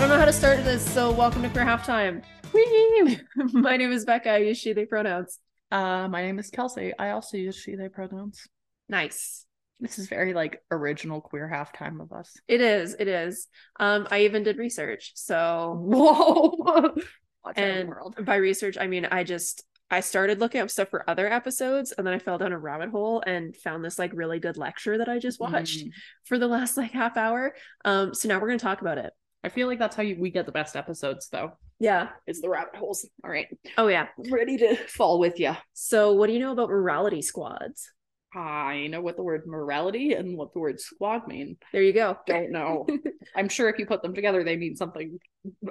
I don't know how to start this, so welcome to Queer Halftime. Whee! My name is Becca. I use she, they pronouns. Uh, my name is Kelsey. I also use she, they pronouns. Nice. This is very like original queer halftime of us. It is. It is. Um, I even did research. So, Whoa. And world. by research, I mean I just I started looking up stuff for other episodes, and then I fell down a rabbit hole and found this like really good lecture that I just watched Mm. for the last like half hour. Um, so now we're gonna talk about it. I feel like that's how you, we get the best episodes, though. Yeah. It's the rabbit holes. All right. Oh yeah. Ready to fall with you. So what do you know about morality squads? I know what the word morality and what the word squad mean. There you go. Don't know. I'm sure if you put them together, they mean something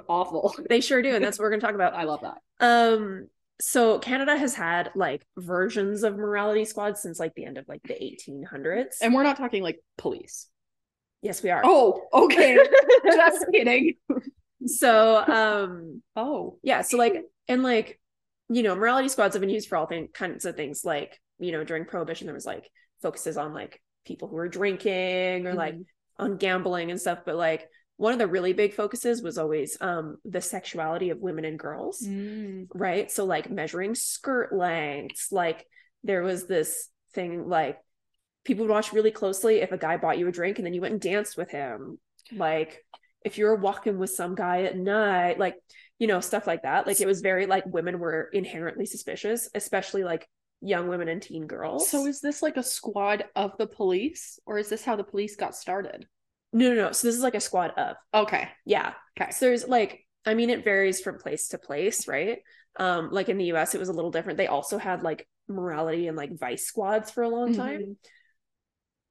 awful. They sure do, and that's what we're gonna talk about. I love that. Um, so Canada has had like versions of morality squads since like the end of like the 1800s. And we're not talking like police. Yes, we are. Oh, okay. Just kidding. So um Oh. yeah, so like and like you know, morality squads have been used for all thing, kinds of things. Like you know, during Prohibition, there was like focuses on like people who were drinking or like Mhm. on gambling and stuff. But like one of the really big focuses was always um the sexuality of women and girls. Mm. right? So like measuring skirt lengths, like there was this thing like people would watch really closely if a guy bought you a drink and then you went and danced with him. Like if you were walking with some guy at night, like you know, stuff like that. Like it was very like women were inherently suspicious, especially like young women and teen girls. So is this like a squad of the police, or is this how the police got started? no, no, no. So this is like a squad of. Okay. Yeah. Okay. So there's like, I mean, it varies from place to place, right? Um, like in the US, it was a little different. They also had like morality and like vice squads for a long time.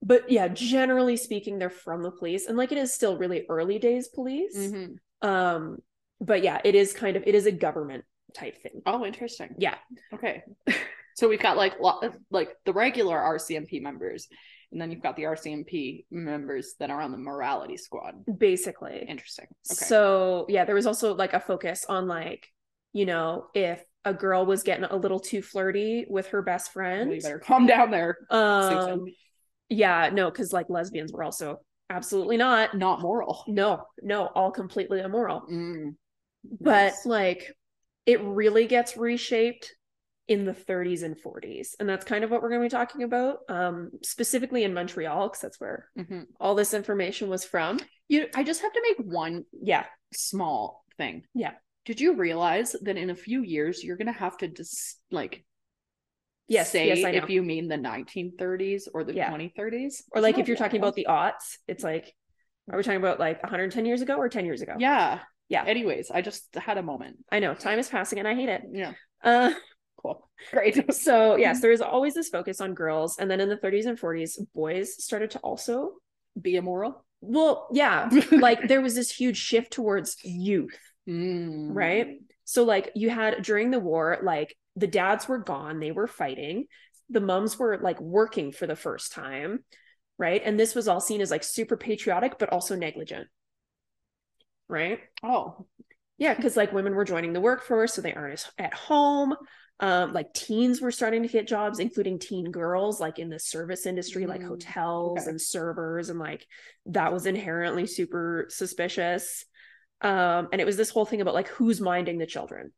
But yeah, generally speaking, they're from the police. And like it is still really early days police. Mhm. Um, but yeah, it is kind of it is a government type thing. Oh, interesting. Yeah. Okay. so we've got like lo- like the regular RCMP members, and then you've got the RCMP members that are on the morality squad. Basically. Interesting. Okay. So yeah, there was also like a focus on like, you know, if a girl was getting a little too flirty with her best friend. Well, better calm down there. Um, Susan. Yeah, no, because like lesbians were also absolutely not. Not moral. No, no, all completely immoral. Mm. But Nice. like, it really gets reshaped in the 30s and 40s, and that's kind of what we're going to be talking about, um, specifically in Montreal, because that's where Mhm. all this information was from. you, I just have to make one Yeah, small thing. Yeah. Did you realize that in a few years you're gonna have to just like Yes, say yes, I know. if you mean the 1930s or the Yeah. 2030s or like if you're talking about the aughts, it's like, are we talking about like 110 years ago or 10 years ago? yeah Yeah. anyways I just had a moment I know time is passing and I hate it. yeah Uh, cool great so yes, there is always this focus on girls, and then in the 30s and 40s, boys started to also be immoral well, yeah, like there was this huge shift towards youth, Mm. right? So like you had during the war, like the dads were gone, they were fighting, the moms were like working for the first time, right? And this was all seen as like super patriotic, but also negligent, right? oh Yeah, because like women were joining the workforce, so they aren't as at home. Um, like teens were starting to get jobs, including teen girls, like in the service industry, like Mm, hotels okay. and servers, and like that was inherently super suspicious. Um, and it was this whole thing about like who's minding the children,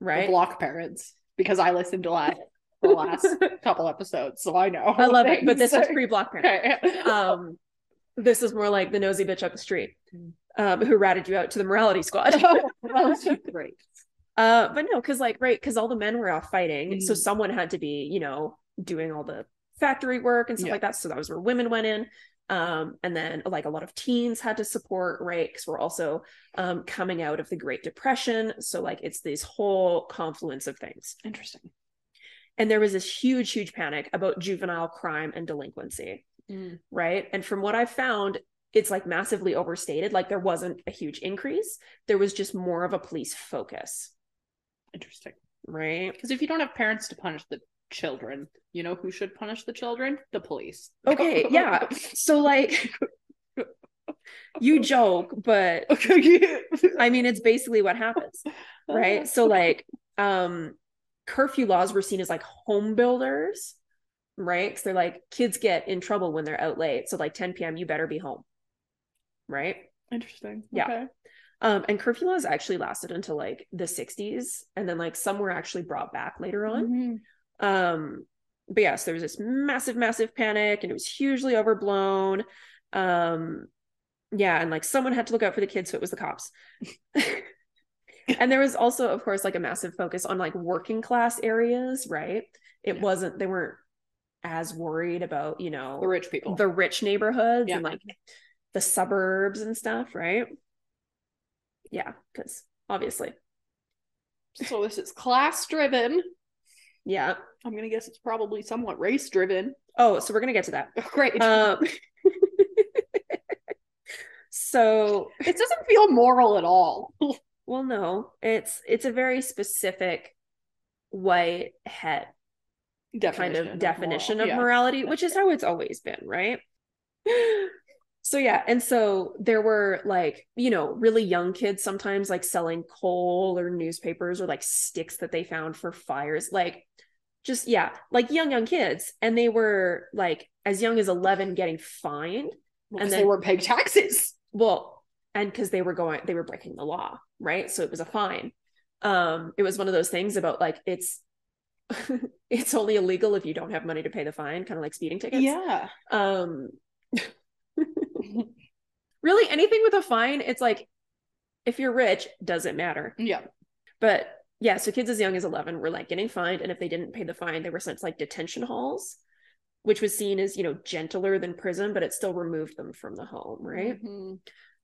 right? block parents because I listened to last the last couple episodes so I know I love it, but this is pre-block parent. okay Um, this is more like the nosy bitch up the street, um, who ratted you out to the morality squad. that was great Uh, but no, because like right, because all the men were off fighting, so Mhm. someone had to be, you know, doing all the factory work and stuff Yeah. like that. So that was where women went in. Um, and then like a lot of teens had to support, right? Because we're also um coming out of the Great Depression. So like it's this whole confluence of things. interesting And there was this huge, huge panic about juvenile crime and delinquency, Mm. right? And from what I've found, it's like massively overstated. Like there wasn't a huge increase. There was just more of a police focus, interesting right? Because if you don't have parents to punish the children, you know who should punish the children? The police. Okay, yeah. So like you joke, but. I mean it's basically what happens, right? So like um curfew laws were seen as like home builders, right? Because they're like kids get in trouble when they're out late. So like 10 p.m. you better be home. Right. Interesting. Yeah. Okay. Um, and curfew laws actually lasted until like the 60s, and then like some were actually brought back later on. Mhm. Um, but yes, there was this massive, massive panic, and it was hugely overblown. Um, yeah, and like someone had to look out for the kids, so it was the cops. and there was also, of course, like a massive focus on like working class areas, right? It Yeah. wasn't, they weren't as worried about, you know, The rich people. the rich neighborhoods Yeah. and like the suburbs and stuff, right? Yeah, because obviously, so this is class driven. Yeah. I'm gonna guess it's probably somewhat race driven. Oh, so we're gonna get to that. Great. Um, so, it doesn't feel moral at all. well, no, it's it's a very specific white het kind of definition moral. of Yeah. morality, which is how it's always been, right? So yeah, and so there were like, you know, really young kids sometimes like selling coal or newspapers or like sticks that they found for fires, like just yeah, like young young kids and they were like as young as 11 getting fined. Well, And then- they were paying taxes. Well, and cuz they were going they were breaking the law, right? So it was a fine. Um it was one of those things about like it's it's only illegal if you don't have money to pay the fine, kind of like speeding tickets. Yeah. Um really anything with a fine, it's like if you're rich, doesn't matter. Yeah. But yeah, so kids as young as 11 were like getting fined and if they didn't pay the fine, they were sent to like detention halls, which was seen as, you know, gentler than prison, but it still removed them from the home, right? Mhm.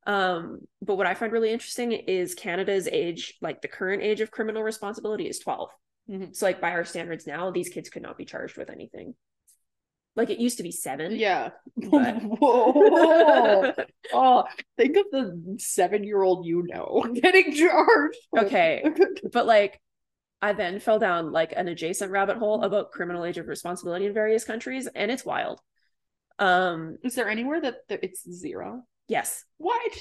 Um but what I find really interesting is Canada's age, like the current age of criminal responsibility is 12. Mhm. So like by our standards now, these kids could not be charged with anything. Like it used to be 7. Yeah. But- Whoa. oh, think of the seven year old you know getting charged. Okay. but like I then fell down like an adjacent rabbit hole about criminal age of responsibility in various countries and it's wild. Um Is there anywhere that that it's zero? yes. What?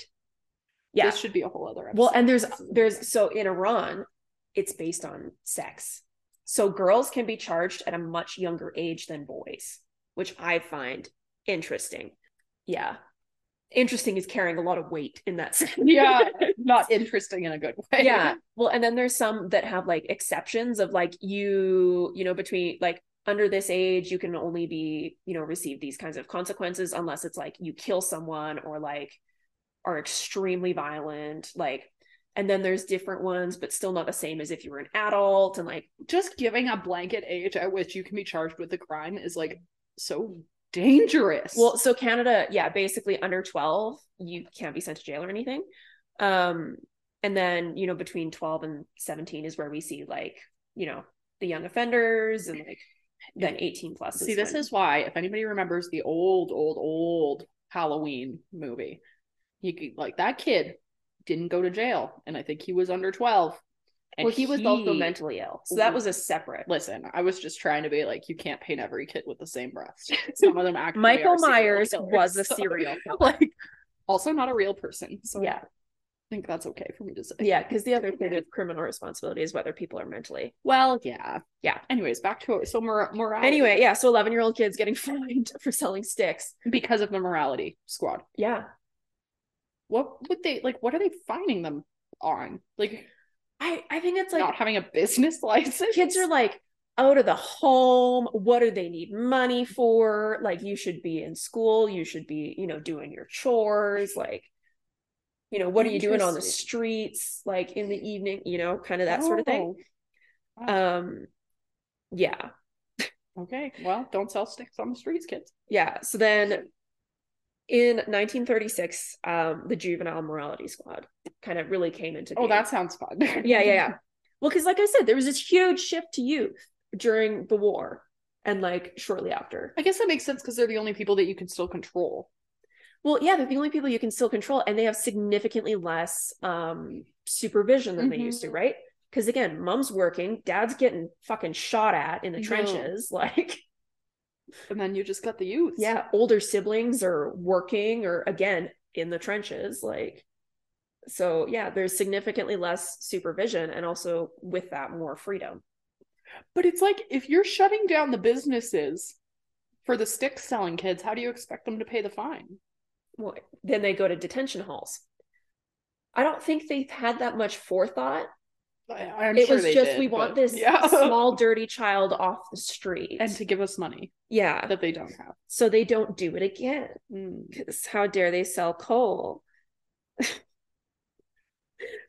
Yeah. This should be a whole other episode. Well, and there's there's so in Iran it's based on sex. So girls can be charged at a much younger age than boys, which I find interesting. Yeah. Interesting is carrying a lot of weight in that sense. yeah, not interesting in a good way. yeah well and then there's some that have like exceptions of like you you know between like under this age you can only be you know receive these kinds of consequences unless it's like you kill someone or like are extremely violent like and then there's different ones but still not the same as if you were an adult and like Just giving a blanket age at which you can be charged with a crime is like so dangerous. well so canada yeah basically under 12 you can't be sent to jail or anything um and then you know between 12 and 17 is where we see like you know the young offenders and like then 18 plus see, this when- is why if anybody remembers the old, old, old Halloween movie, you could like that kid didn't go to jail, and I think he was under twelve. And well he was also mentally ill so that was a separate Listen, I was just trying to be like, you can't paint every kid with the same brush. Some of them actually. michael myers killers, was a serial killer like, also not a real person. So yeah I think that's okay for me to say. yeah because the other thing with criminal responsibility is whether people are mentally Well, yeah, Yeah. Anyways, back to it. So mor- morality. anyway yeah so 11 year old kids getting fined for selling sticks because of the morality squad, yeah what would they like? What are they finding them on? Like, i i think it's like not having a business license. kids are like out of the home. What do they need money for? Like you should be in school. You should be you know doing your chores. Like you know what are you doing on the streets? Like in the evening you know kind of that sort of thing. Oh, um yeah. Okay, well, don't sell sticks on the streets, kids. yeah. So then in 1936 um the juvenile morality squad kind of really came into Oh, being. that sounds fun. yeah yeah yeah well because like i said there was this huge shift to youth during the war and like shortly after I guess that makes sense because they're the only people that you can still control. well yeah they're the only people you can still control and they have significantly less um supervision than they used to right because again mom's working dad's getting fucking shot at in the No. trenches like And then you just got the youth. yeah older siblings are working or again in the trenches like so yeah there's significantly less supervision and also with that more freedom But it's like if you're shutting down the businesses for the stick selling kids, how do you expect them to pay the fine? well then they go to detention halls I don't think they've had that much forethought. I, I'm it sure was just did, we want this yeah. small dirty child off the street. and to give us money yeah. that they don't have. So they don't do it again. Mm. Because how dare they sell coal?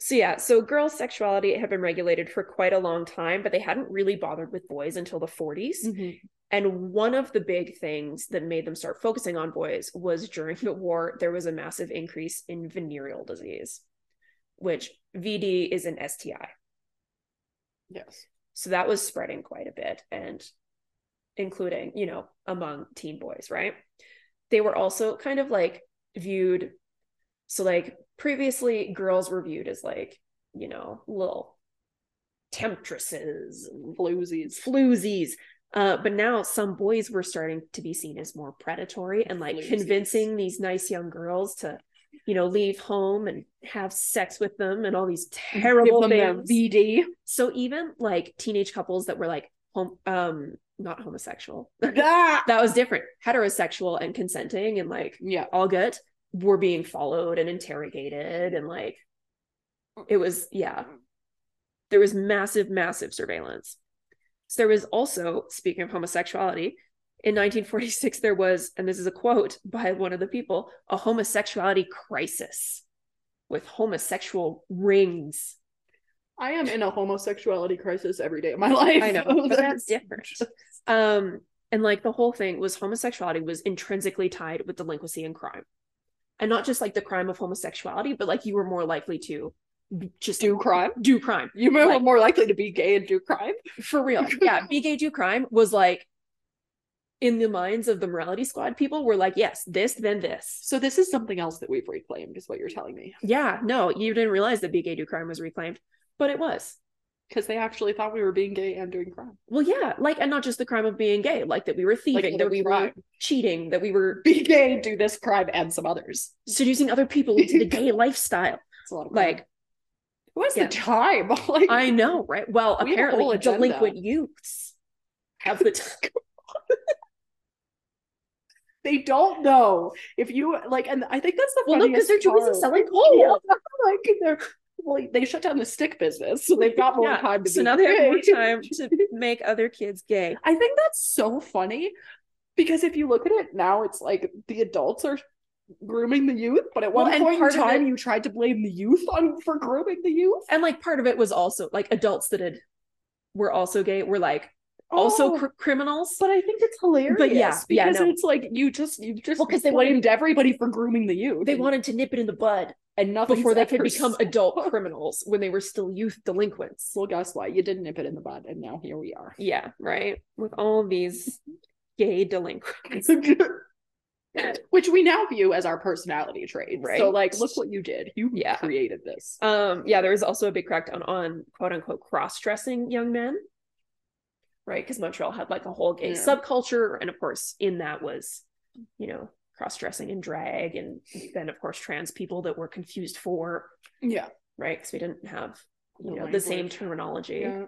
so yeah, so girls' sexuality had been regulated for quite a long time, but they hadn't really bothered with boys until the 40s. Mhm. And one of the big things that made them start focusing on boys was during the war, there was a massive increase in venereal disease, which VD is an STI. Yes. So that was spreading quite a bit and including, you know, among teen boys, right? They were also kind of like viewed so like previously girls were viewed as like, you know, little temptresses Floozies. floozies. Uh, but now some boys were starting to be seen as more predatory and like Floozies. convincing these nice young girls to, you know, leave home and have sex with them and all these terrible things VD. so even like teenage couples that were like home um not homosexual. Ah! that was different. Heterosexual and consenting and like Yeah. all good were being followed and interrogated and like it was yeah. There was massive massive surveillance. So there was also speaking of homosexuality in 1946 there was and this is a quote by one of the people a homosexuality crisis with homosexual rings I am in a homosexuality crisis every day of my life. I know, but that's different. Um, and like the whole thing was homosexuality was intrinsically tied with delinquency and crime. And not just like the crime of homosexuality, but like you were more likely to just Do crime? do crime. You were Like- more likely to be gay and do crime. For real. Yeah. Be gay, do crime was like in the minds of the morality squad people were like, yes, this, then this. So this is something else that we've reclaimed, is what you're telling me. Yeah, no, you didn't realize that be gay, do crime was reclaimed, but it was. Because they actually thought we were being gay and doing crime. Well, yeah, like, and not just the crime of being gay, like that we were thieving, that other we were cheating, that we were Be gay, do this crime, and some others. seducing other people into the gay lifestyle. It's a lot of crime. Like, who has yeah. the time? like, I know, right? Well, We have a whole apparently delinquent youths have the time. they don't know if you like, and I think that's the Well, no, because they're too busy selling coal. Like they're well, they shut down the stick business, so they've got more Yeah, time to so now they have more time to make other kids gay. I think that's so funny because if you look at it now, it's like the adults are grooming the youth, but at Well, one point in time, it- you tried to blame the youth on for grooming the youth. And like part of it was also like adults that had were also gay were like also Oh, cr- criminals. but I think it's hilarious. But yeah, yeah, because no. it's like you just you just Well, 'cause they blamed everybody for grooming the youth. They wanted to nip it in the bud and nothing before they could become adult criminals when they were still youth delinquents. Well, guess what? You didn't nip it in the bud, and now here we are. Yeah, right. With all these gay delinquents. Which we now view as our personality traits. Right. So, like, look what you did. You Yeah. created this. Um, yeah, there was also a big crackdown on quote unquote cross-dressing young men. Right, because Montreal had like a whole gay Yeah. subculture, and of course, in that was, you know, cross-dressing and drag, and then of course trans people that were confused for, Yeah. right? Because we didn't have, you The know, the same terminology. Yeah.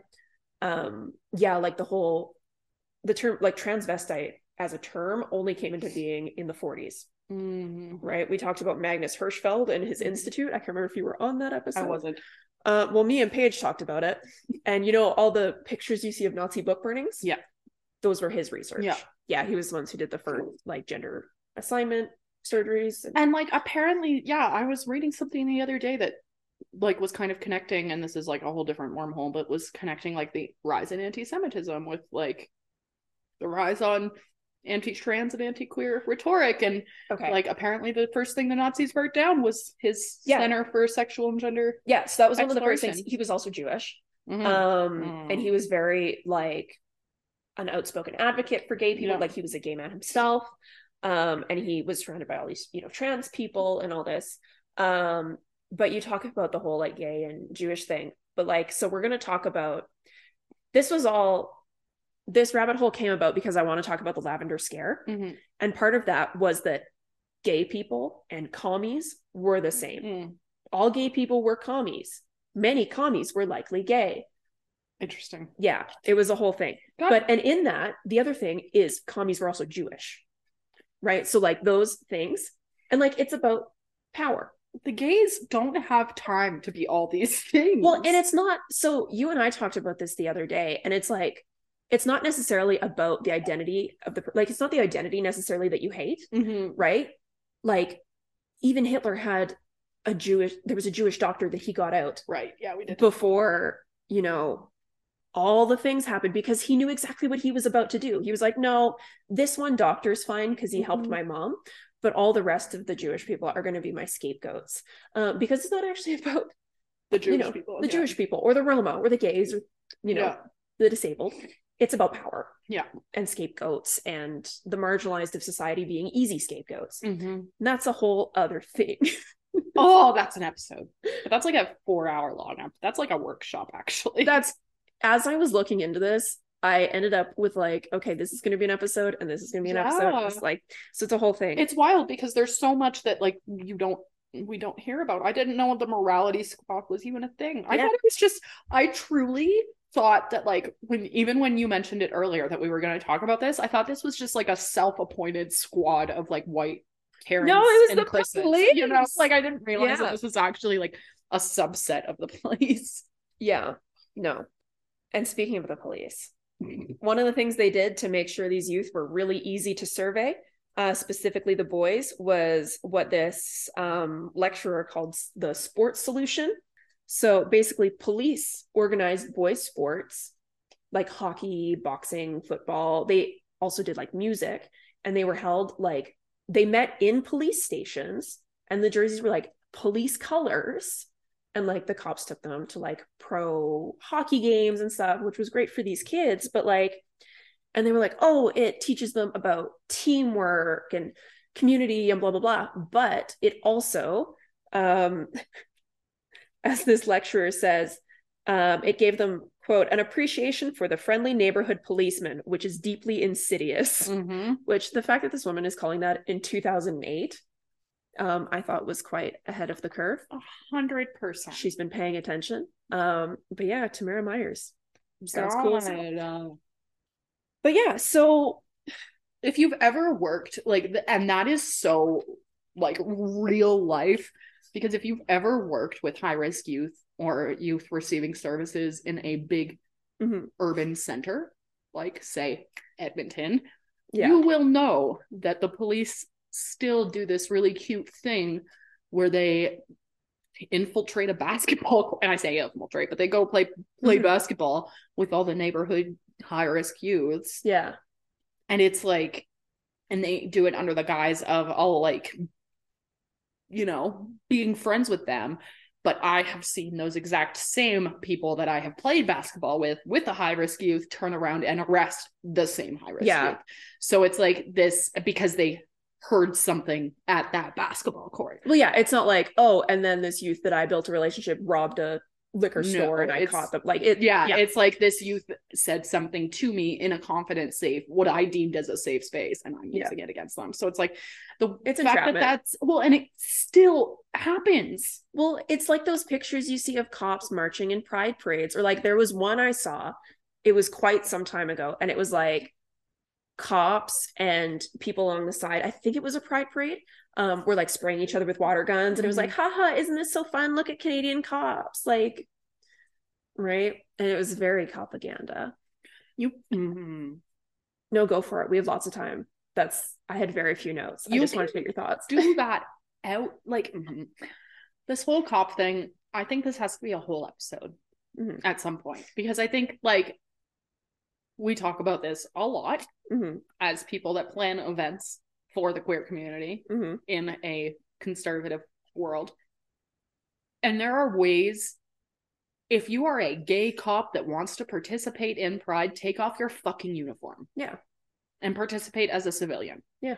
Um, yeah, like the whole the term like transvestite as a term only came into being in the 40s, Mhm. right? We talked about Magnus Hirschfeld and his institute. I can't remember if you were on that episode. I wasn't. Uh, well, me and Paige talked about it, and you know all the pictures you see of Nazi book burnings. Yeah. those were his research. Yeah. yeah, he was the ones who did the first like gender assignment surgeries. And, And like apparently, yeah, I was reading something the other day that like was kind of connecting, and this is like a whole different wormhole, but was connecting like the rise in anti-Semitism with like the rise on anti-trans and anti-queer rhetoric. And okay, like apparently the first thing the Nazis burnt down was his Yeah. Center for Sexual and Gender. yeah, so that was one of the first things. He was also Jewish, Mhm. um, Mm. and he was very like an outspoken advocate for gay people. Yeah. Like he was a gay man himself, um, and he was surrounded by all these you know trans people and all this. Um, but you talk about the whole like gay and Jewish thing, but like so we're gonna talk about this was all this rabbit hole came about because I want to talk about the lavender scare. Mhm. And part of that was that gay people and commies were the same. Mm. All gay people were commies. Many commies were likely gay. Interesting. Yeah, it was a whole thing. Got But and in that, the other thing is commies were also Jewish. Right? So like those things and like it's about power. the gays don't have time to be all these things. Well, and it's not so you and I talked about this the other day, and it's like it's not necessarily about the identity of the like it's not the identity necessarily that you hate, Mhm. right? Like even Hitler had a Jewish there was a Jewish doctor that he got out right. Yeah, we did. before, you know, all the things happened because he knew exactly what he was about to do. He was like, "No, this one doctor's fine because he helped Mhm. my mom." But all the rest of the Jewish people are going to be my scapegoats uh, because it's not actually about the Jewish know, people. the yeah. Jewish people or the Roma or the gays or you know Yeah. the disabled. It's about power. Yeah. And scapegoats and the marginalized of society being easy scapegoats. Mhm. That's a whole other thing. Oh, that's an episode. But that's like a four hour long. That's like a workshop, actually. that's as I was looking into this, I ended up with like, okay, this is going to be an episode and this is going to be an episode. It's like, so it's a whole thing. it's wild because there's so much that like you don't we don't hear about. I didn't know the morality squawk was even a thing. I thought it was just I truly thought that like when even when you mentioned it earlier that we were going to talk about this, I thought this was just like a self-appointed squad of like white Karens No, it was the Chris's, police. You know, like I didn't realize Yeah. that this was actually like a subset of the police. yeah. No. And speaking of the police, one of the things they did to make sure these youth were really easy to survey uh, specifically the boys was what this um, lecturer called the sports solution. So basically police organized boys sports like hockey boxing football. They also did like music. And they were held like they met in police stations and the jerseys were like police colors and like the cops took them to like pro hockey games and stuff which was great for these kids but like and they were like oh it teaches them about teamwork and community and blah blah blah but it also um as this lecturer says um it gave them quote an appreciation for the friendly neighborhood policeman which is deeply insidious Mm-hmm. which the fact that this woman is calling that in 2008 um i thought was quite ahead of the curve. A Hundred percent. she's been paying attention. Um but yeah tamara myers. Sounds cool as hell. Uh, but yeah so if you've ever worked like and that is so like real life because if you've ever worked with high risk youth or youth receiving services in a big mhm, urban center like say Edmonton yeah. you will know that the police still do this really cute thing where they infiltrate a basketball court, and I say infiltrate, but they go play play Mhm. basketball with all the neighborhood high risk youths yeah. And it's like and they do it under the guise of all like you know being friends with them. But i have seen those exact same people that i have played basketball with with the high risk youth turn around and arrest the same high risk Yeah. youth so it's like this because they heard something at that basketball court. Well yeah it's not like oh and then this youth that i built a relationship robbed a liquor No, store and i caught them. Like it yeah, yeah. it's like this youth said something to me in a confident safe what i deemed as a safe space and i'm Yeah. using it against them. So it's like the It's fact that that's well and it still happens. Well, it's like those pictures you see of cops marching in pride parades, or like there was one I saw, it was quite some time ago, and it was like cops and people along the side. I think it was a pride parade, um, were like spraying each other with water guns, and it was like, haha, isn't this so fun? Look at Canadian cops, like, right? And it was very propaganda. you mm-hmm. No, go for it. We have lots of time. That's I had very few notes. I You just wanted to get your thoughts. do that out like mhm. this whole cop thing i think this has to be a whole episode Mhm. at some point because i think like we talk about this a lot hmm as people that plan events for the queer community hmm in a conservative world. And there are ways, if you are a gay cop that wants to participate in Pride, take off your fucking uniform Yeah. and participate as a civilian. Yeah.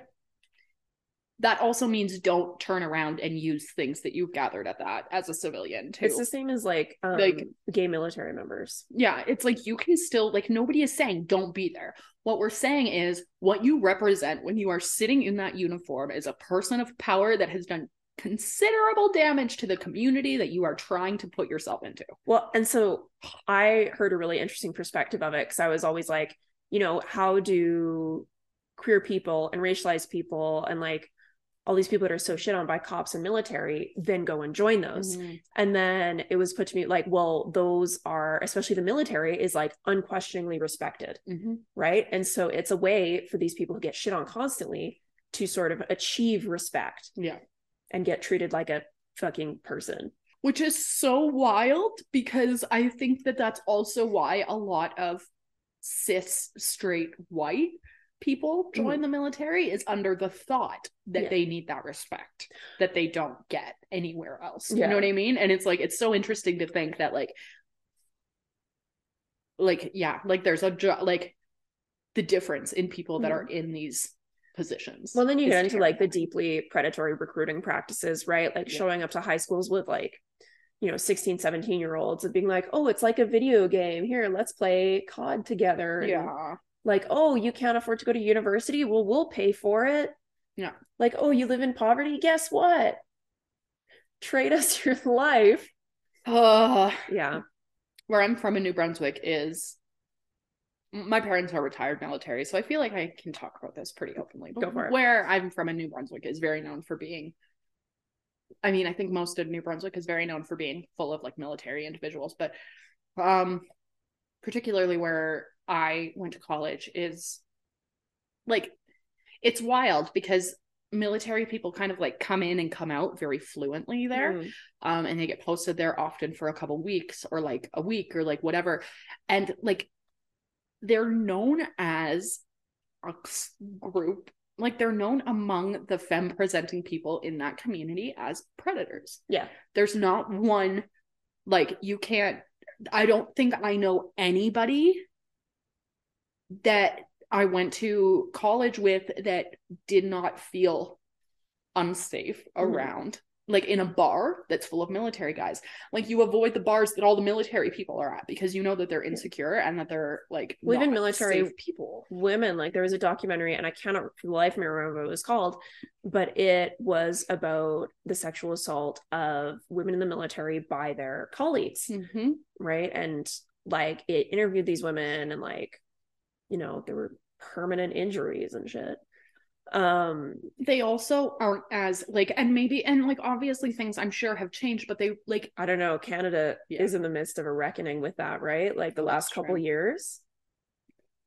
That also means don't turn around and use things that you've gathered at that as a civilian too. It's the same as like um, Like- gay military members. yeah, it's like you can still like nobody is saying don't be there. What we're saying is what you represent when you are sitting in that uniform is a person of power that has done considerable damage to the community that you are trying to put yourself into. Well, and so I heard a really interesting perspective of it because I was always like, you know, how do queer people and racialized people and like all these people that are so shit on by cops and military then go and join those. Mhm. And then it was put to me like, well, those are, especially the military, is like unquestioningly respected, Mhm. right? And so it's a way for these people who get shit on constantly to sort of achieve respect Yeah. and get treated like a fucking person. which is so wild because I think that that's also why a lot of cis straight white people mm-hmm. join the military is under the thought that Yeah. they need that respect that they don't get anywhere else. You know what I mean? And it's like it's so interesting to think that like like yeah, like there's a jo- like the difference in people that are mm-hmm. in these positions. Well, then you get into like the deeply predatory recruiting practices, right? Like Yeah. showing up to high schools with like, you know, 16, 17 year olds and being like, oh, it's like a video game. Here, let's play COD together. Yeah. Like, oh, you can't afford to go to university? Well, we'll pay for it. Yeah. Like, oh, you live in poverty? Guess what? Trade us your life. Uh, Yeah. where I'm from in New Brunswick is my parents are retired military, so I feel like I can talk about this pretty openly. Go for it. Where I'm from in New Brunswick is very known for being I mean, I think most of New Brunswick is very known for being full of like military individuals, but um particularly where I went to college is like it's wild because military people kind of like come in and come out very fluently there Mm. um and they get posted there often for a couple weeks or like a week or like whatever and like they're known as a group like they're known among the fem presenting people in that community as predators Yeah. there's not one like you can't i don't think i know anybody that i went to college with that did not feel unsafe Mhm. around like in a bar that's full of military guys like you avoid the bars that all the military people are at because you know that they're insecure and that they're like Well, even not military people women like there was a documentary and i cannot for the life of me remember what it was called but it was about the sexual assault of women in the military by their colleagues mm-hmm. right and like it interviewed these women and like you know there were permanent injuries and shit um they also aren't as like and maybe and like obviously things i'm sure have changed but they like i don't know canada Yeah. is in the midst of a reckoning with that right like the That's last couple true. years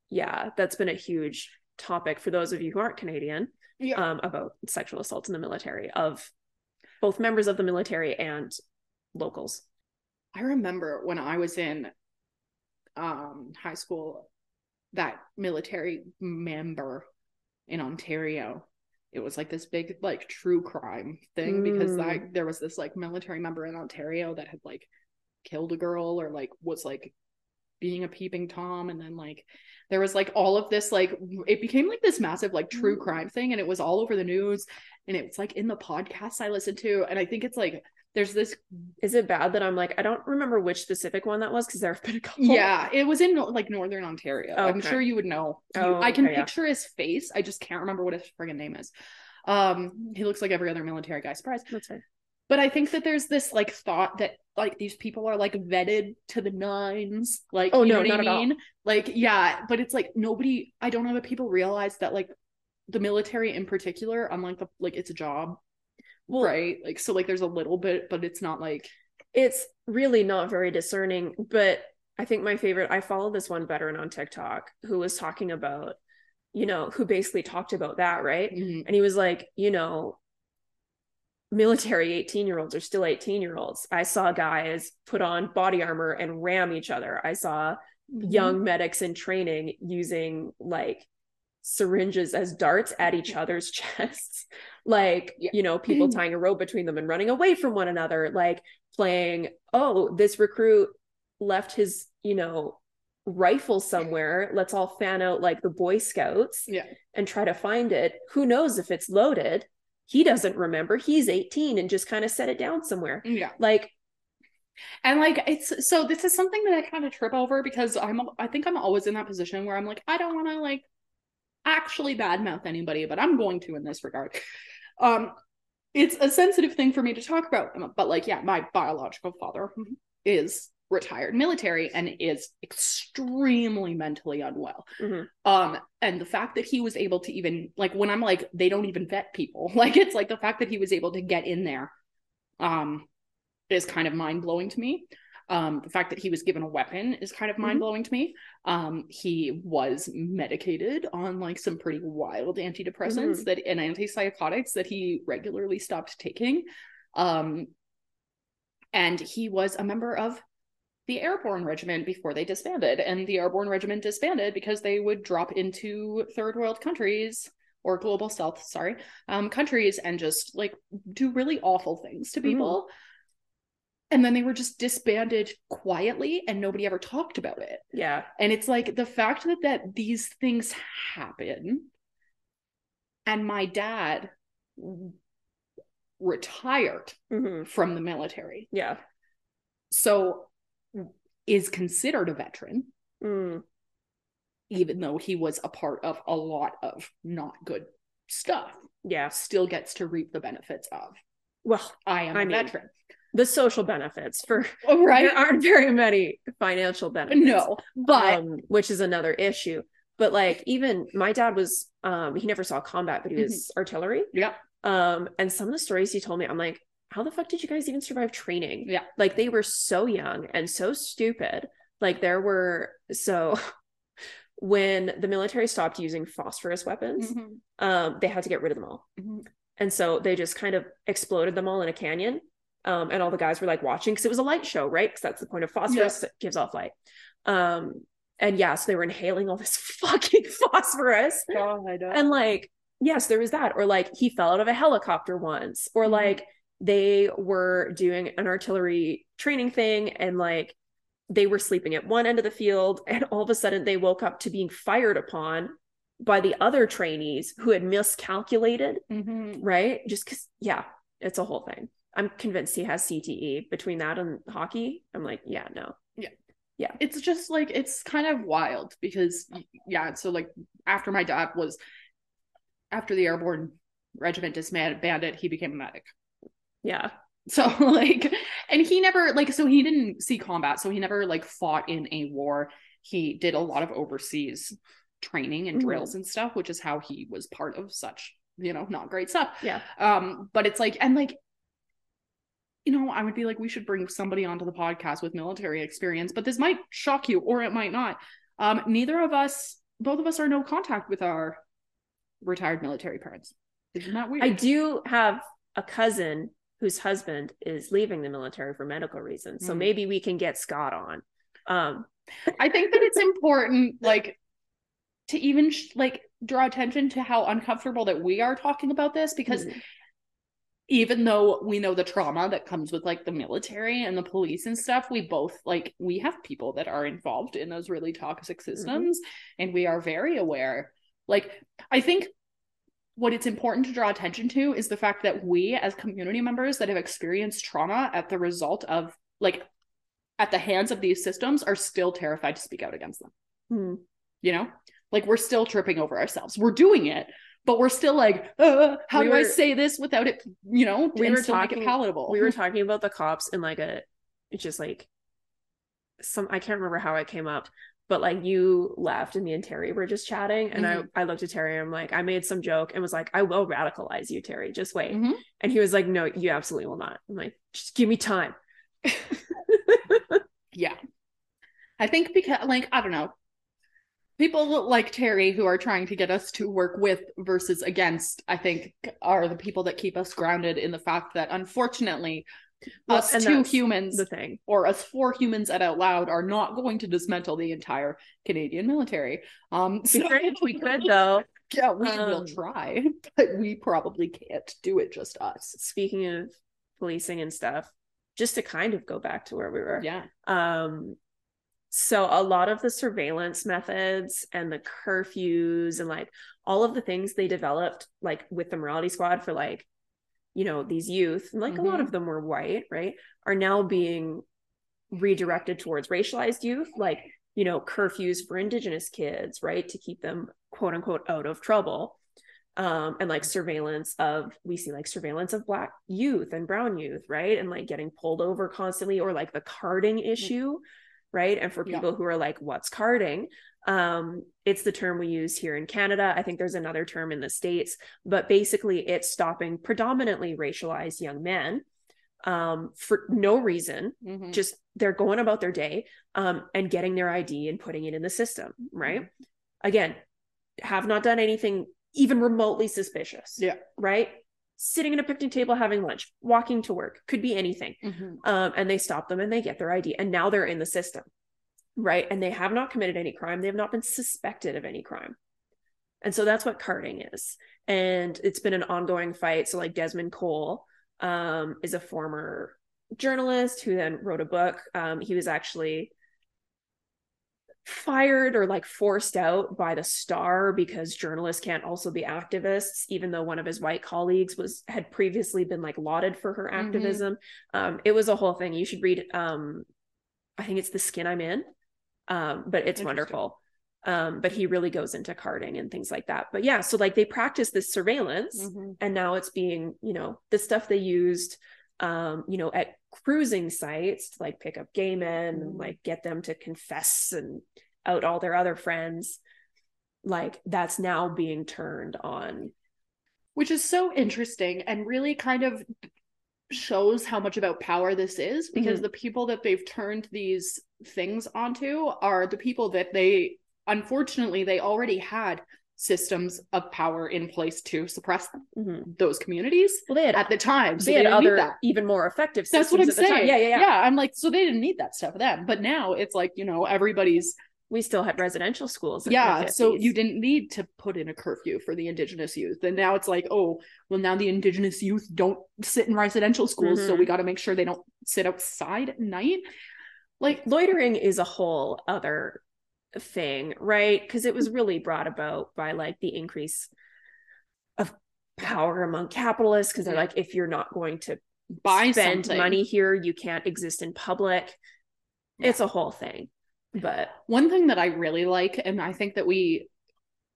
yeah that's been a huge topic for those of you who aren't canadian yeah um, about sexual assaults in the military of both members of the military and locals. I remember when I was in um high school that military member in Ontario. It was like this big like true crime thing because like there was this like military member in Ontario that had like killed a girl or like was like being a peeping tom. And then like there was like all of this like it became like this massive like true Mm. crime thing. And it was all over the news. And it was like in the podcasts I listened to. And I think it's like there's this Is it bad that I'm like I don't remember which specific one that was because there have been a couple. Yeah, it was in like northern Ontario. I'm sure you would know. You- Oh, I can okay, yeah. picture his face. I just can't remember what his friggin' name is. Um, he looks like every other military guy. Surprise. that's fine. But I think that there's this like thought that like these people are like vetted to the nines. Like, Oh, you no, know what not I at all. mean? Like, yeah, but it's like nobody. I don't know that people realize that like the military in particular, unlike the like it's a job, Well, right? Like, so like there's a little bit, but it's not like it's really not very discerning. But I think my favorite. I follow this one veteran on TikTok who was talking about, you know, who basically talked about that, right? mhm, And he was like, you know, military 18 year olds are still 18 year olds. I saw guys put on body armor and ram each other. I saw mhm. young medics in training using like syringes as darts at each other's chests like Yeah. you know people tying a rope between them and running away from one another like playing oh this recruit left his you know rifle somewhere let's all fan out like the boy scouts Yeah. and try to find it who knows if it's loaded he doesn't remember he's 18 and just kind of set it down somewhere mm, Yeah. like And like it's so this is something that I kind of trip over because I'm I think I'm always in that position where I'm like I don't want to like actually badmouth anybody, but I'm going to in this regard. Um it's a sensitive thing for me to talk about, but like yeah, my biological father is retired military and is extremely mentally unwell. Mhm. Um, and the fact that he was able to even like when I'm like, they don't even vet people, like it's like the fact that he was able to get in there um is kind of mind blowing to me. Um, the fact that he was given a weapon is kind of mind blowing to me. Um, he was medicated on like some pretty wild antidepressants Mhm. that and antipsychotics that he regularly stopped taking. Um, and he was a member of the airborne regiment before they disbanded and the airborne regiment disbanded because they would drop into third world countries or global south sorry um countries and just like do really awful things to Mhm. people and then they were just disbanded quietly and nobody ever talked about it Yeah. and it's like the fact that that these things happen and my dad retired hmm from the military Yeah. so is considered a veteran Mm. even though he was a part of a lot of not good stuff Yeah. still gets to reap the benefits of Well, i am I a mean, veteran the social benefits for oh, right there aren't very many financial benefits. no but um, which is another issue. But like even my dad was um he never saw combat, but he was artillery. yeah Um, and some of the stories he told me, I'm like, how the fuck did you guys even survive training? Yeah. Like they were so young and so stupid. Like there were so when the military stopped using phosphorus weapons, Mhm. um, they had to get rid of them all. Mhm. And so they just kind of exploded them all in a canyon. Um, and all the guys were like watching because it was a light show, right? Because that's the point of phosphorus, it gives off light. Um, and yeah, so they were inhaling all this fucking phosphorus. God. And like, yes, there was that. Or like he fell out of a helicopter once, or Mhm. like they were doing an artillery training thing and like they were sleeping at one end of the field and all of a sudden they woke up to being fired upon by the other trainees who had miscalculated Mhm. right? Just because, yeah, it's a whole thing. I'm convinced he has CTE. Between that and hockey, I'm like, yeah, no. Yeah. Yeah. It's just like it's kind of wild because yeah so like after my dad was after the airborne regiment disbanded he became a medic Yeah. so like and he never like so he didn't see combat so he never like fought in a war he did a lot of overseas training and Mhm. drills and stuff which is how he was part of such you know not great stuff Yeah. um but it's like and like you know i would be like we should bring somebody onto the podcast with military experience but this might shock you or it might not um neither of us both of us are no contact with our retired military parents isn't that weird I do have a cousin whose husband is leaving the military for medical reasons. So Mm. maybe we can get Scott on. Um, I think that it's important, like, to even sh- like draw attention to how uncomfortable that we are talking about this because mhm. Even though we know the trauma that comes with like the military and the police and stuff, we both like we have people that are involved in those really toxic systems and we are very aware. Like, I think what it's important to draw attention to is the fact that we as community members that have experienced trauma at the result of like at the hands of these systems are still terrified to speak out against them Mhm. you know like we're still tripping over ourselves we're doing it but we're still like uh, how We do i say this without it you know We and were still make it talking- palatable we were talking about the cops in like a, it's just like some, I can't remember how it came up, but like you left and me and Terry were just chatting. And Mhm. I, I looked at Terry, I'm like, I made some joke and was like, I will radicalize you, Terry. Just wait. Mhm. And he was like, No, you absolutely will not. I'm like, just give me time. yeah i think because like i don't know people like terry who are trying to get us to work with versus against i think are the people that keep us grounded in the fact that unfortunately Well, us two humans The thing. or us four humans at out loud are not going to dismantle the entire Canadian military. Um, so- if we could though. yeah, we will Um, try, but we probably can't do it just us. Speaking of policing and stuff, just to kind of go back to where we were. Yeah, Um, so a lot of the surveillance methods and the curfews and like all of the things they developed like with the morality squad for like you know these youth like a lot Mhm. of them were white right are now being redirected towards racialized youth like you know curfews for indigenous kids right to keep them quote unquote out of trouble um, and like surveillance of we see like surveillance of black youth and brown youth right and like getting pulled over constantly or like the carding issue right and for Yeah. people who are like what's carding um it's the term we use here in canada i think there's another term in the states but basically it's stopping predominantly racialized young men um for no reason Mhm. just they're going about their day um and getting their id and putting it in the system right again have not done anything even remotely suspicious Yeah. right sitting at a picnic table having lunch walking to work could be anything. Mhm. um and they stop them and they get their id and now they're in the system right? And they have not committed any crime. They have not been suspected of any crime. And so that's what carding is. And it's been an ongoing fight. So like desmond cole um is a former journalist who then wrote a book. Um he was actually fired or like forced out by the star because journalists can't also be activists even though one of his white colleagues was had previously been like lauded for her Mhm. activism. Um it was a whole thing. You should read um i think it's the skin i'm in um but it's wonderful. Um but he really goes into carding and things like that. But yeah so like they practice this surveillance Mhm. and now it's being you know the stuff they used um you know at cruising sites to like pick up gay men and Mhm. like get them to confess and out all their other friends like that's now being turned on which is so interesting and really kind of shows how much about power this is because Mhm. the people that they've turned these things onto are the people that they unfortunately they already had systems of power in place to suppress Mhm. those communities well they had at the time so they they, had didn't need other that even more effective that's what i'm at the time. saying yeah yeah yeah i'm like so they didn't need that stuff then but now it's like you know everybody's we still had residential schools yeah so you didn't need to put in a curfew for the indigenous youth and now it's like oh well now the indigenous youth don't sit in residential schools so Mhm. we got to make sure they don't sit outside at night like loitering is a whole other thing right? Because it was really brought about by like the increase of power among capitalists because they're mm. like if you're not going to buy spend something. money here you can't exist in public. It's a whole thing but one thing that i really like and i think that we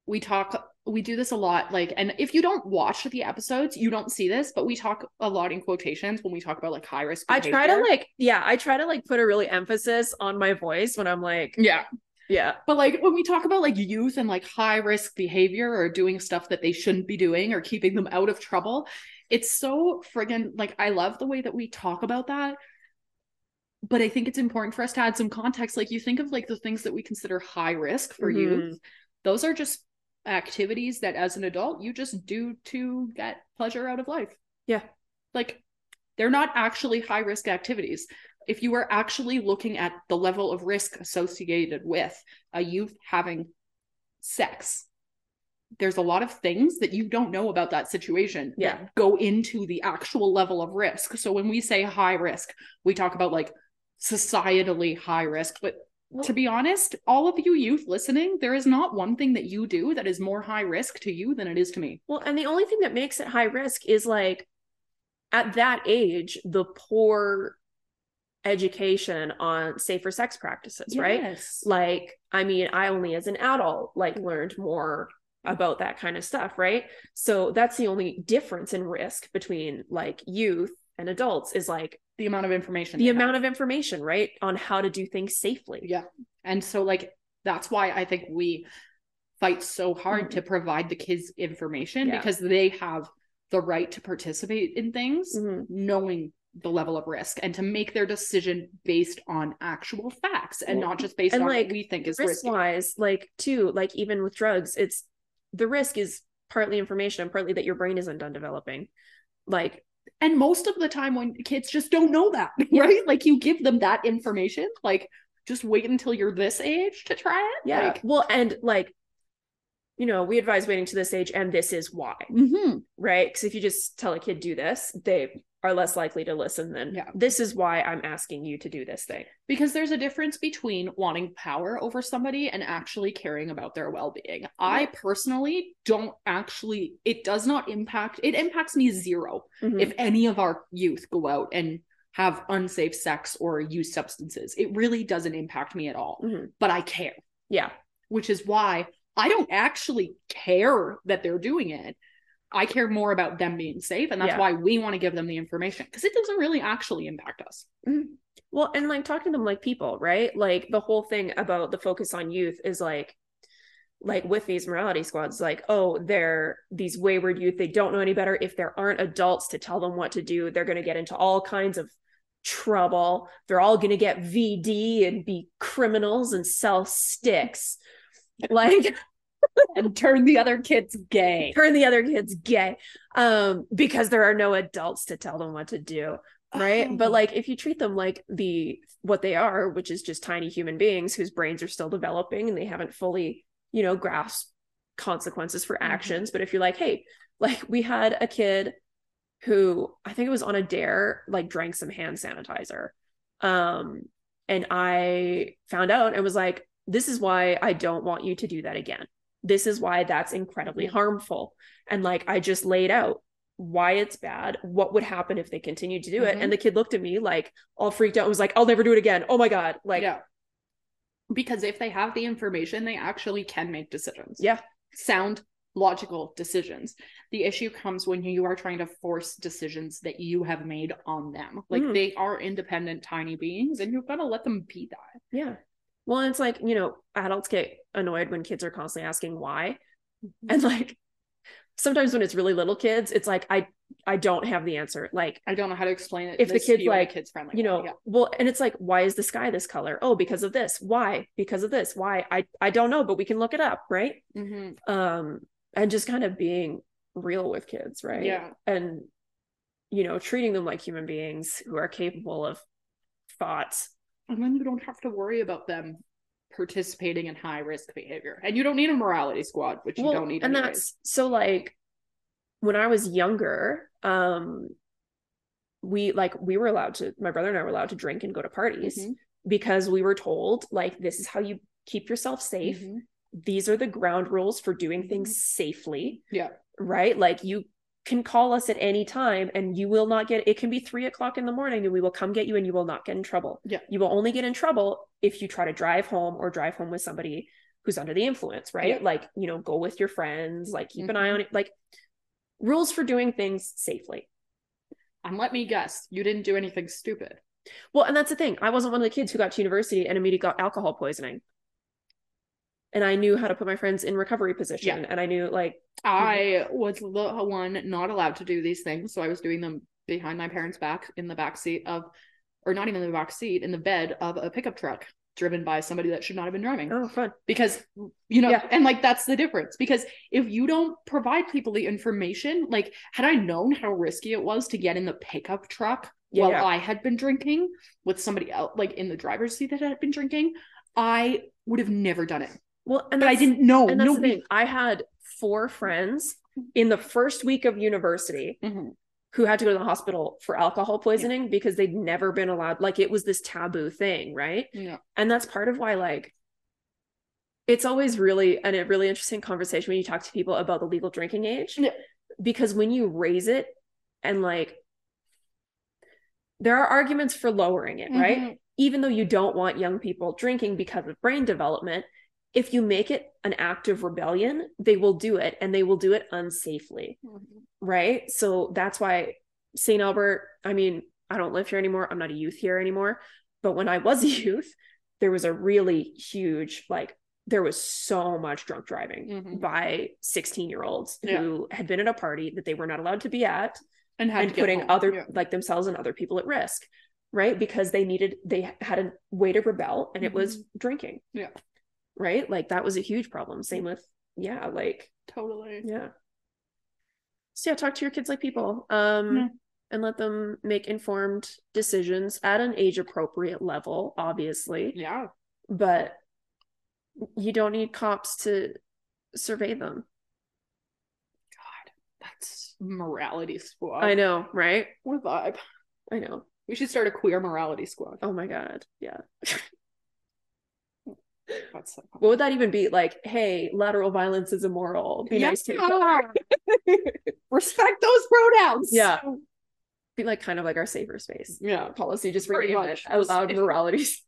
we talk we do this a lot like and if you don't watch the episodes you don't see this but we talk a lot in quotations when we talk about like high risk i try to like yeah i try to like put a really emphasis on my voice when i'm like yeah yeah But like when we talk about like youth and like high risk behavior or doing stuff that they shouldn't be doing or keeping them out of trouble, it's so friggin' like I love the way that we talk about that. But I think it's important for us to add some context. Like you think of like the things that we consider high risk for Mhm. youth, those are just activities that as an adult you just do to get pleasure out of life. Yeah. Like they're not actually high risk activities. If you are actually looking at the level of risk associated with a youth having sex, there's a lot of things that you don't know about that situation Yeah. that go into the actual level of risk. So when we say high risk, we talk about like societally high risk, but to be honest, all of you youth listening, there is not one thing that you do that is more high risk to you than it is to me. Well, and the only thing that makes it high risk is like at that age, the poor education on safer sex practices, right? Like, I mean, I only as an adult like learned more about that kind of stuff, right? So that's the only difference in risk between like youth and adults is like the amount of information. the they have. amount of information, right? On how to do things safely. Yeah. And so like that's why I think we fight so hard Mhm. to provide the kids information Yeah. because they have the right to participate in things Mhm. knowing the level of risk and to make their decision based on actual facts and not just based and, on like, what we think is risk risky. wise, like too, like even with drugs, it's the risk is partly information and partly that your brain isn't done developing. Like, And most of the time when kids just don't know that, Yeah. right? Like you give them that information, like just wait until you're this age to try it. yeah. Like, well, and like, you know, we advise waiting to this age, and this is why, mhm. right? Because if you just tell a kid do this, they are less likely to listen than Yeah. this is why I'm asking you to do this thing. because there's a difference between wanting power over somebody and actually caring about their well-being. I personally don't actually it does not impact it impacts me zero Mhm. if any of our youth go out and have unsafe sex or use substances. It really doesn't impact me at all. Mhm. But I care, yeah. which is why I don't actually care that they're doing it. I care more about them being safe, and that's Yeah. why we want to give them the information because it doesn't really actually impact us. Mm-hmm. Well, and like talking to them like people, right? Like the whole thing about the focus on youth is like, like with these morality squads, like, oh, they're these wayward youth. They don't know any better. If there aren't adults to tell them what to do, they're going to get into all kinds of trouble. They're all going to get VD and be criminals and sell sticks. Like, And turn the other kids gay. turn the other kids gay um because there are no adults to tell them what to do right Oh. but like if you treat them like the what they are which is just tiny human beings whose brains are still developing and they haven't fully you know grasped consequences for Mhm. actions but if you're like hey like we had a kid who i think it was on a dare like drank some hand sanitizer um and i found out and was like this is why i don't want you to do that again this is why that's incredibly harmful and like i just laid out why it's bad what would happen if they continued to do it Mhm. and the kid looked at me like all freaked out and was like i'll never do it again oh my god like yeah. Because if they have the information, they actually can make decisions. yeah Sound, logical decisions. The issue comes when you are trying to force decisions that you have made on them. Like Mhm. they are independent, tiny beings, and you've got to let them be that. yeah well it's like you know adults get annoyed when kids are constantly asking why. And like sometimes when it's really little kids it's like i i don't have the answer. Like I don't know how to explain it. If the kid's like, kids friendly, you know Yeah. well and it's like why is the sky this color? Oh because of this. Why? Because of this. Why? I i don't know but we can look it up right? Mhm. um and just kind of being real with kids right? Yeah. and you know treating them like human beings who are capable of thoughts. And then you don't have to worry about them participating in high risk behavior. And you don't need a morality squad, which you don't need and anyways. that's so like when i was younger um we like we were allowed to my brother and i were allowed to drink and go to parties Mhm. because we were told like this is how you keep yourself safe Mhm. these are the ground rules for doing things safely Yeah. right like you can call us at any time and you will not get it can be three o'clock in the morning and we will come get you and you will not get in trouble Yeah. you will only get in trouble if you try to drive home or drive home with somebody who's under the influence right Yeah. like you know go with your friends like keep an eye Mhm. on it like rules for doing things safely And let me guess, you didn't do anything stupid. well and that's the thing i wasn't one of the kids who got to university and immediately got alcohol poisoning and i knew how to put my friends in recovery position and i knew like I mm-hmm. was the one not allowed to do these things, so I was doing them behind my parents' back in the back seat of, or not even in the back seat, in the bed of a pickup truck driven by somebody that should not have been driving. oh fun Because you know, Yeah. and like that's the difference. Because if you don't provide people the information, like had I known how risky it was to get in the pickup truck Yeah, while yeah. I had been drinking with somebody else, like in the driver's seat that had been drinking, I would have never done it. Well and But I didn't know. and that's no, the thing i had four friends in the first week of university Mhm. who had to go to the hospital for alcohol poisoning because they'd never been allowed like it was this taboo thing right Yeah. and that's part of why like it's always really and a really interesting conversation when you talk to people about the legal drinking age Yeah. because when you raise it and like there are arguments for lowering it right Mhm. even though you don't want young people drinking because of brain development if you make it an act of rebellion they will do it and they will do it unsafely Mhm. right so that's why st albert i mean i don't live here anymore i'm not a youth here anymore but when i was a youth there was a really huge like there was so much drunk driving Mhm. by 16 year olds Yeah. who had been at a party that they were not allowed to be at And, had and putting home. other Yeah. like themselves and other people at risk right because they needed they had a way to rebel and it was drinking Mm-hmm. Yeah. Right like that was a huge problem same with yeah like totally. yeah so yeah talk to your kids like people um Yeah. and let them make informed decisions at an age appropriate level obviously Yeah. but you don't need cops to survey them God, that's morality squad. i know right What a vibe. i know We should start a queer morality squad. oh my god yeah so what would that even be like hey lateral violence is immoral be nice to each other. Respect those pronouns. yeah be like kind of like our safer space Yeah. policy just Pretty much. out loud Safe. moralities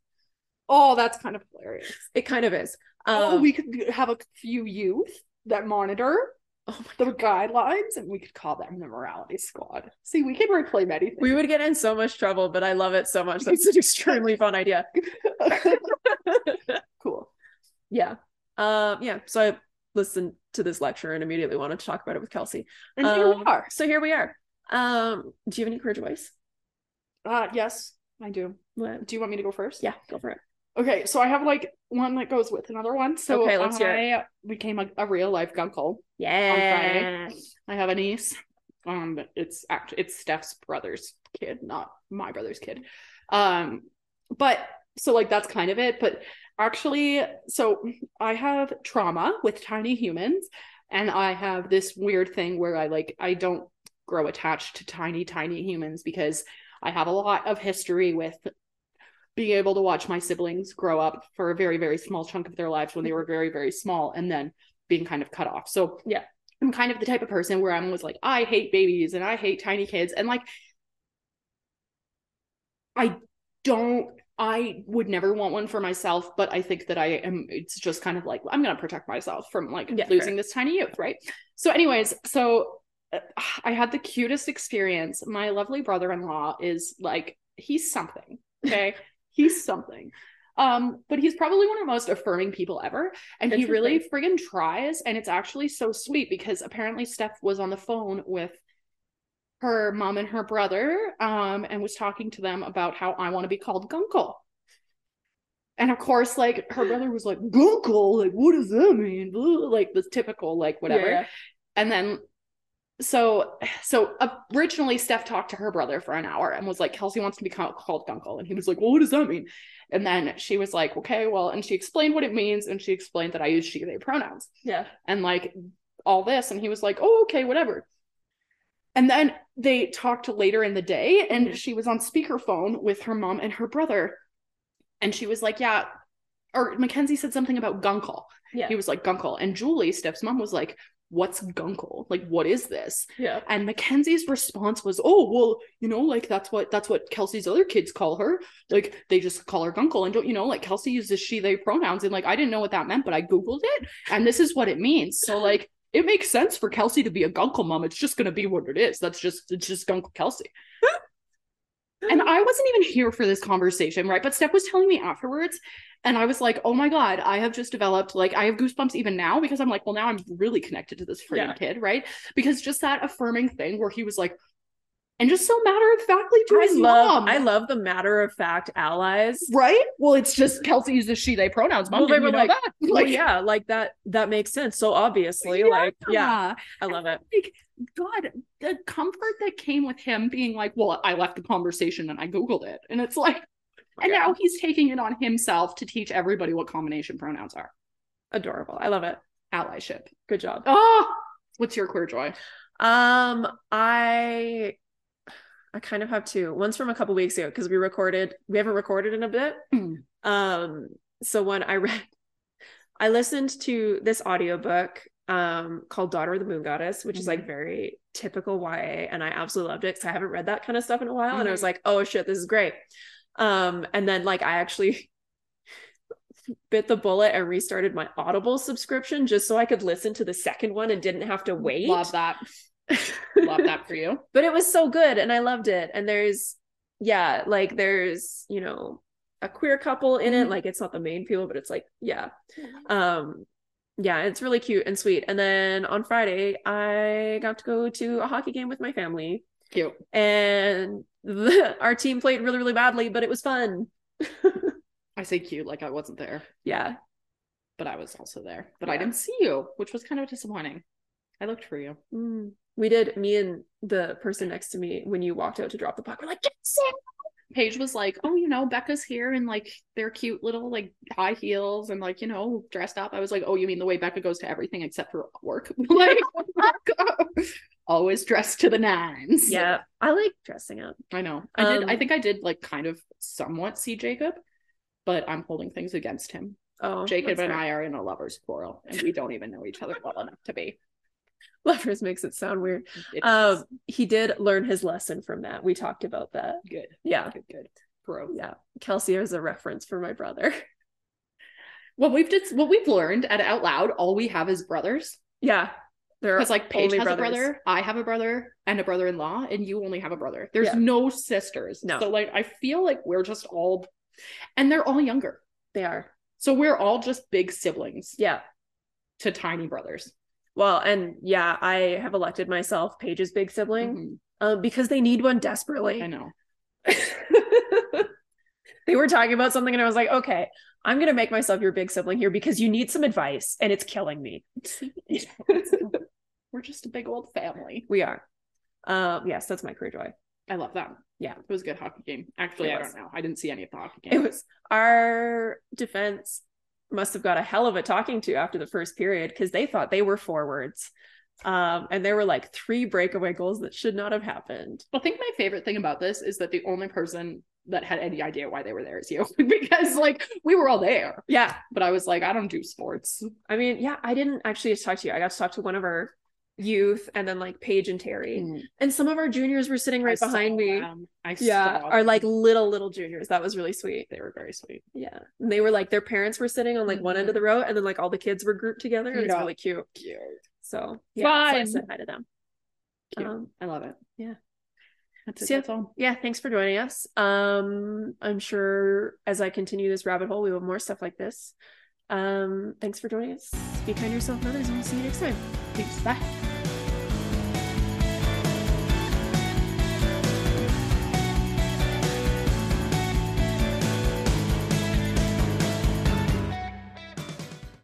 Oh, that's kind of hilarious. it kind of is oh, um we could have a few youth that monitor Oh my the guidelines, and we could call them the morality squad. See, we can reclaim anything. We would get in so much trouble, but I love it so much. That's an extremely fun idea. cool. Yeah. Um, yeah. So I listened to this lecture and immediately wanted to talk about it with Kelsey. And here we Um, are. So here we are. Um, do you have any courage advice? Uh, yes, I do. What? Do you want me to go first? Yeah, go for it. Okay, so I have like one that goes with another one. So Okay, let's hear I became a, a real life gunkle. Yeah. I have a niece. Um, it's actually it's Steph's brother's kid, not my brother's kid. Um, but so like that's kind of it. But actually, so I have trauma with tiny humans, and I have this weird thing where I like I don't grow attached to tiny, tiny humans because I have a lot of history with being able to watch my siblings grow up for a very, very small chunk of their lives when they were very, very small and then being kind of cut off. So Yeah. I'm kind of the type of person where I'm always like, I hate babies and I hate tiny kids. And like I don't I would never want one for myself, but I think that I am it's just kind of like I'm gonna protect myself from like Yeah, losing this tiny youth, right? So, anyways, so uh, I had the cutest experience. My lovely brother-in-law is like he's something. Okay. he's something. Um, but he's probably one of the most affirming people ever. And he really friggin' tries. And it's actually so sweet because apparently Steph was on the phone with her mom and her brother, um, and was talking to them about how I want to be called Gunkle. And of course, like her brother was like, Gunkle, like, what does that mean? Like the typical, like, whatever. Yeah. And then so so originally Steph talked to her brother for an hour and was like, Kelsey wants to be called, called Gunkle. And he was like, Well, what does that mean? And then she was like, Okay, well, and she explained what it means, and she explained that I use she, they pronouns Yeah. and like all this. And he was like, Oh, okay, whatever. And then they talked later in the day, and Mhm. she was on speakerphone with her mom and her brother. And she was like, Yeah, or Mackenzie said something about Gunkle. Yeah. He was like, Gunkle. And Julie, Steph's mom, was like, What's Gunkle? Like, what is this? Yeah. And Mackenzie's response was, "Oh, well, you know, like that's what that's what Kelsey's other kids call her. Like they just call her Gunkle, and don't you know, like Kelsey uses she/they pronouns, and like I didn't know what that meant, but I googled it, and this is what it means. So like it makes sense for Kelsey to be a Gunkle mom. It's just gonna be what it is. That's just it's just Gunkle Kelsey. And I wasn't even here for this conversation, right? But Steph was telling me afterwards, and I was like, oh my God, I have just developed, like, I have goosebumps even now because I'm like, well, now I'm really connected to this freaking Yeah. kid, right? Because just that affirming thing where he was like, and just so matter of factly to I his love mom. I love the matter of fact allies. right? Well, it's just Kelsey uses she, they pronouns. Mom, Well, they were like, that? Well, yeah, like that that makes sense. So obviously, like, yeah, I love it. like god the comfort that came with him being like well i left the conversation and i googled it and it's like and Yeah. now he's taking it on himself to teach everybody what combination pronouns are Adorable. I love it. allyship Good job. oh what's your queer joy Um, I I kind of have two. One's from a couple weeks ago because we recorded, we haven't recorded in a bit. Hmm. Um, so when I read I listened to this audiobook um called Daughter of the Moon Goddess, which is like very typical YA, and I absolutely loved it because I haven't read that kind of stuff in a while. And I was Mhm. like, oh shit, this is great. Um, and then like I actually bit the bullet and restarted my Audible subscription just so I could listen to the second one and didn't have to wait. love that love that for you but it was so good and I loved it. And there's, yeah, like there's, you know, a queer couple in it. Mhm. Like it's not the main people, but it's like, yeah. Um, yeah, it's really cute and sweet. And then on Friday, I got to go to a hockey game with my family, cute and the, our team played really, really badly, but it was fun. i say cute like i wasn't there Yeah, but i was also there but i didn't see you which was kind of disappointing i looked for you Mm. we did. Me and the person next to me when you walked out to drop the puck, we're like, get. Paige was like, "Oh, you know, Becca's here and like they're cute little like high heels and like you know dressed up." I was like, "Oh, you mean the way Becca goes to everything except for work? like always dressed to the nines. Yeah, I like dressing up. I know. I did. I Um, think I did like kind of somewhat see Jacob, but I'm holding things against him. Oh, Jacob and fair. I are in a lovers' quarrel, and we don't even know each other well enough to be. lovers makes it sound weird. It's Um, he did learn his lesson from that. We talked about that. good. Yeah, Good. Good. Growth. yeah. Kelsey is a reference for my brother. What we've did, what we've learned at out loud, all we have is brothers. Yeah, Because like Paige has a brother, I have a brother and a brother-in-law, and you only have a brother. There's Yeah. no sisters. No. So like I feel like we're just all and they're all younger. They are. So we're all just big siblings Yeah. to tiny brothers. Well, and yeah, I have elected myself Paige's big sibling Mhm. um, because they need one desperately. I know. they were talking about something, and I was like, okay, I'm gonna make myself your big sibling here because you need some advice, and it's killing me. we're just a big old family. we are. Um, yes, that's my queer joy. I love that. Yeah. It was a good hockey game. Actually, I don't know. I didn't see any of the hockey game It was our defense must have got a hell of a talking to after the first period because they thought they were forwards. Um, and there were like three breakaway goals that should not have happened. I think my favorite thing about this is that the only person that had any idea why they were there is you because like we were all there. Yeah. But I was like, I don't do sports. I mean, yeah, I didn't actually talk to you. I got to talk to one of our youth and then like Paige and Terry. And some of our juniors were sitting right I behind me. them. I Yeah. saw Are like little, little juniors. That was really sweet. they were very sweet. Yeah. And they were like, their parents were sitting on like one end of the row and then like all the kids were grouped together. And it's really cute. Cute. So yeah, so I Fun. said hi to them. Um, I love it. yeah. That's it. So. That's all. yeah, thanks for joining us. Um, I'm sure as I continue this rabbit hole, we will have more stuff like this. Um, thanks for joining us. Be kind to yourself and others, and we'll see you next time. Peace. Bye.